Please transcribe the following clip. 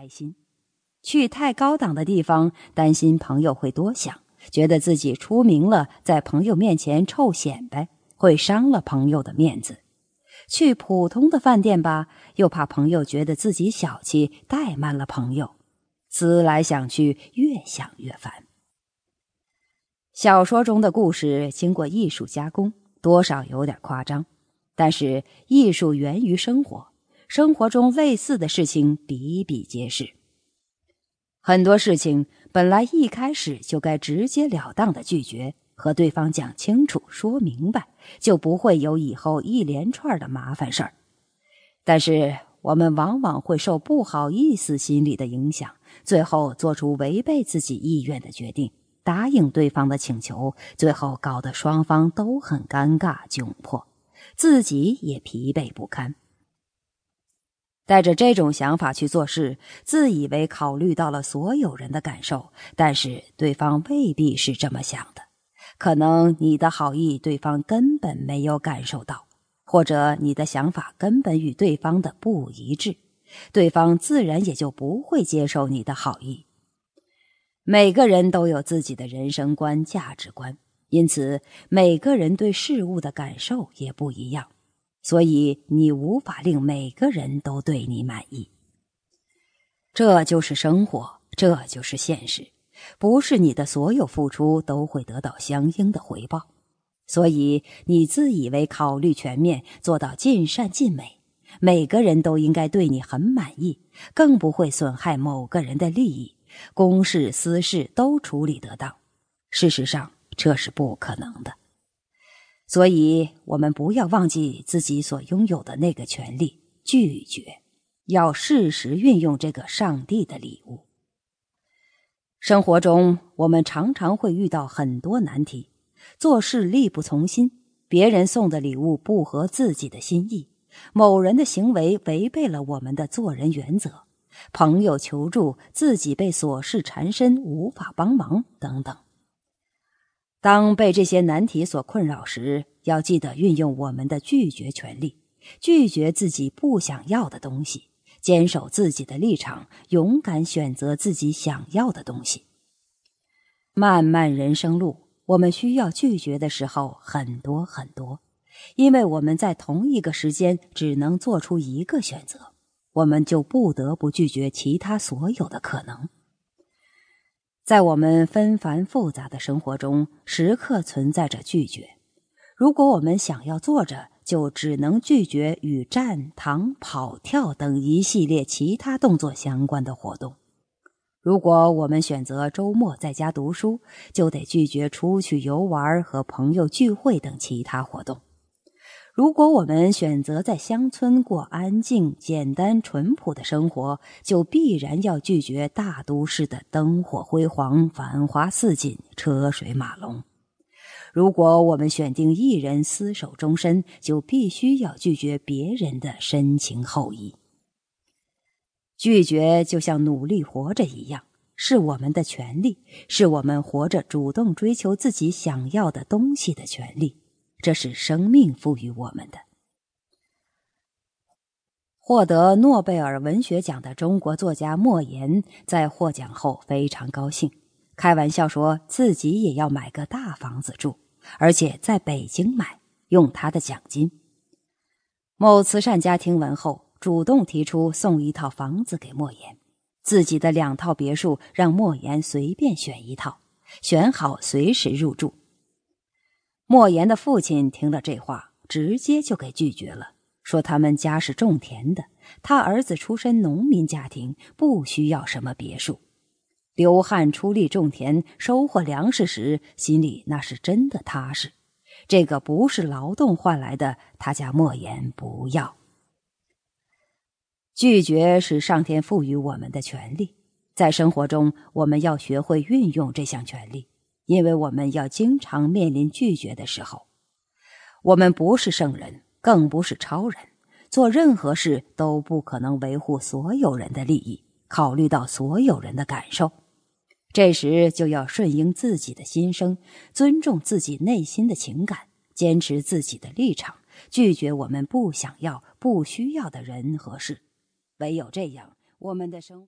开心；去太高档的地方，担心朋友会多想，觉得自己出名了，在朋友面前臭显摆，会伤了朋友的面子；去普通的饭店吧，又怕朋友觉得自己小气，怠慢了朋友。思来想去，越想越烦。小说中的故事经过艺术加工，多少有点夸张，但是艺术源于生活，生活中类似的事情比比皆是。很多事情本来一开始就该直截了当的拒绝，和对方讲清楚、说明白，就不会有以后一连串的麻烦事儿。但是我们往往会受不好意思心理的影响，最后做出违背自己意愿的决定。答应对方的请求，最后搞得双方都很尴尬窘迫，自己也疲惫不堪。带着这种想法去做事，自以为考虑到了所有人的感受，但是对方未必是这么想的。可能你的好意对方根本没有感受到，或者你的想法根本与对方的不一致，对方自然也就不会接受你的好意。每个人都有自己的人生观、价值观，因此每个人对事物的感受也不一样，所以你无法令每个人都对你满意。这就是生活，这就是现实，不是你的所有付出都会得到相应的回报。所以你自以为考虑全面，做到尽善尽美，每个人都应该对你很满意，更不会损害某个人的利益。公事私事都处理得当，事实上这是不可能的。所以，我们不要忘记自己所拥有的那个权利——拒绝，要适时运用这个上帝的礼物。生活中，我们常常会遇到很多难题：做事力不从心，别人送的礼物不合自己的心意，某人的行为违背了我们的做人原则。朋友求助，自己被琐事缠身，无法帮忙，等等。当被这些难题所困扰时，要记得运用我们的拒绝权利，拒绝自己不想要的东西，坚守自己的立场，勇敢选择自己想要的东西。漫漫人生路，我们需要拒绝的时候很多很多，因为我们在同一个时间只能做出一个选择。我们就不得不拒绝其他所有的可能。在我们纷繁复杂的生活中，时刻存在着拒绝。如果我们想要坐着，就只能拒绝与站、躺、跑、跳等一系列其他动作相关的活动；如果我们选择周末在家读书，就得拒绝出去游玩和朋友聚会等其他活动。如果我们选择在乡村过安静、简单、淳朴的生活，就必然要拒绝大都市的灯火辉煌、繁花似锦、车水马龙。如果我们选定一人厮守终身，就必须要拒绝别人的深情厚谊。拒绝就像努力活着一样，是我们的权利，是我们活着主动追求自己想要的东西的权利。这是生命赋予我们的。获得诺贝尔文学奖的中国作家莫言在获奖后非常高兴，开玩笑说自己也要买个大房子住，而且在北京买，用他的奖金。某慈善家听闻后，主动提出送一套房子给莫言，自己的两套别墅让莫言随便选一套，选好随时入住。莫言的父亲听了这话，直接就给拒绝了，说他们家是种田的，他儿子出身农民家庭，不需要什么别墅。流汗出力种田，收获粮食时，心里那是真的踏实。这个不是劳动换来的，他家莫言不要。拒绝是上天赋予我们的权利，在生活中，我们要学会运用这项权利。因为我们要经常面临拒绝的时候，我们不是圣人，更不是超人，做任何事都不可能维护所有人的利益，考虑到所有人的感受。这时就要顺应自己的心声，尊重自己内心的情感，坚持自己的立场，拒绝我们不想要、不需要的人和事。唯有这样，我们的生。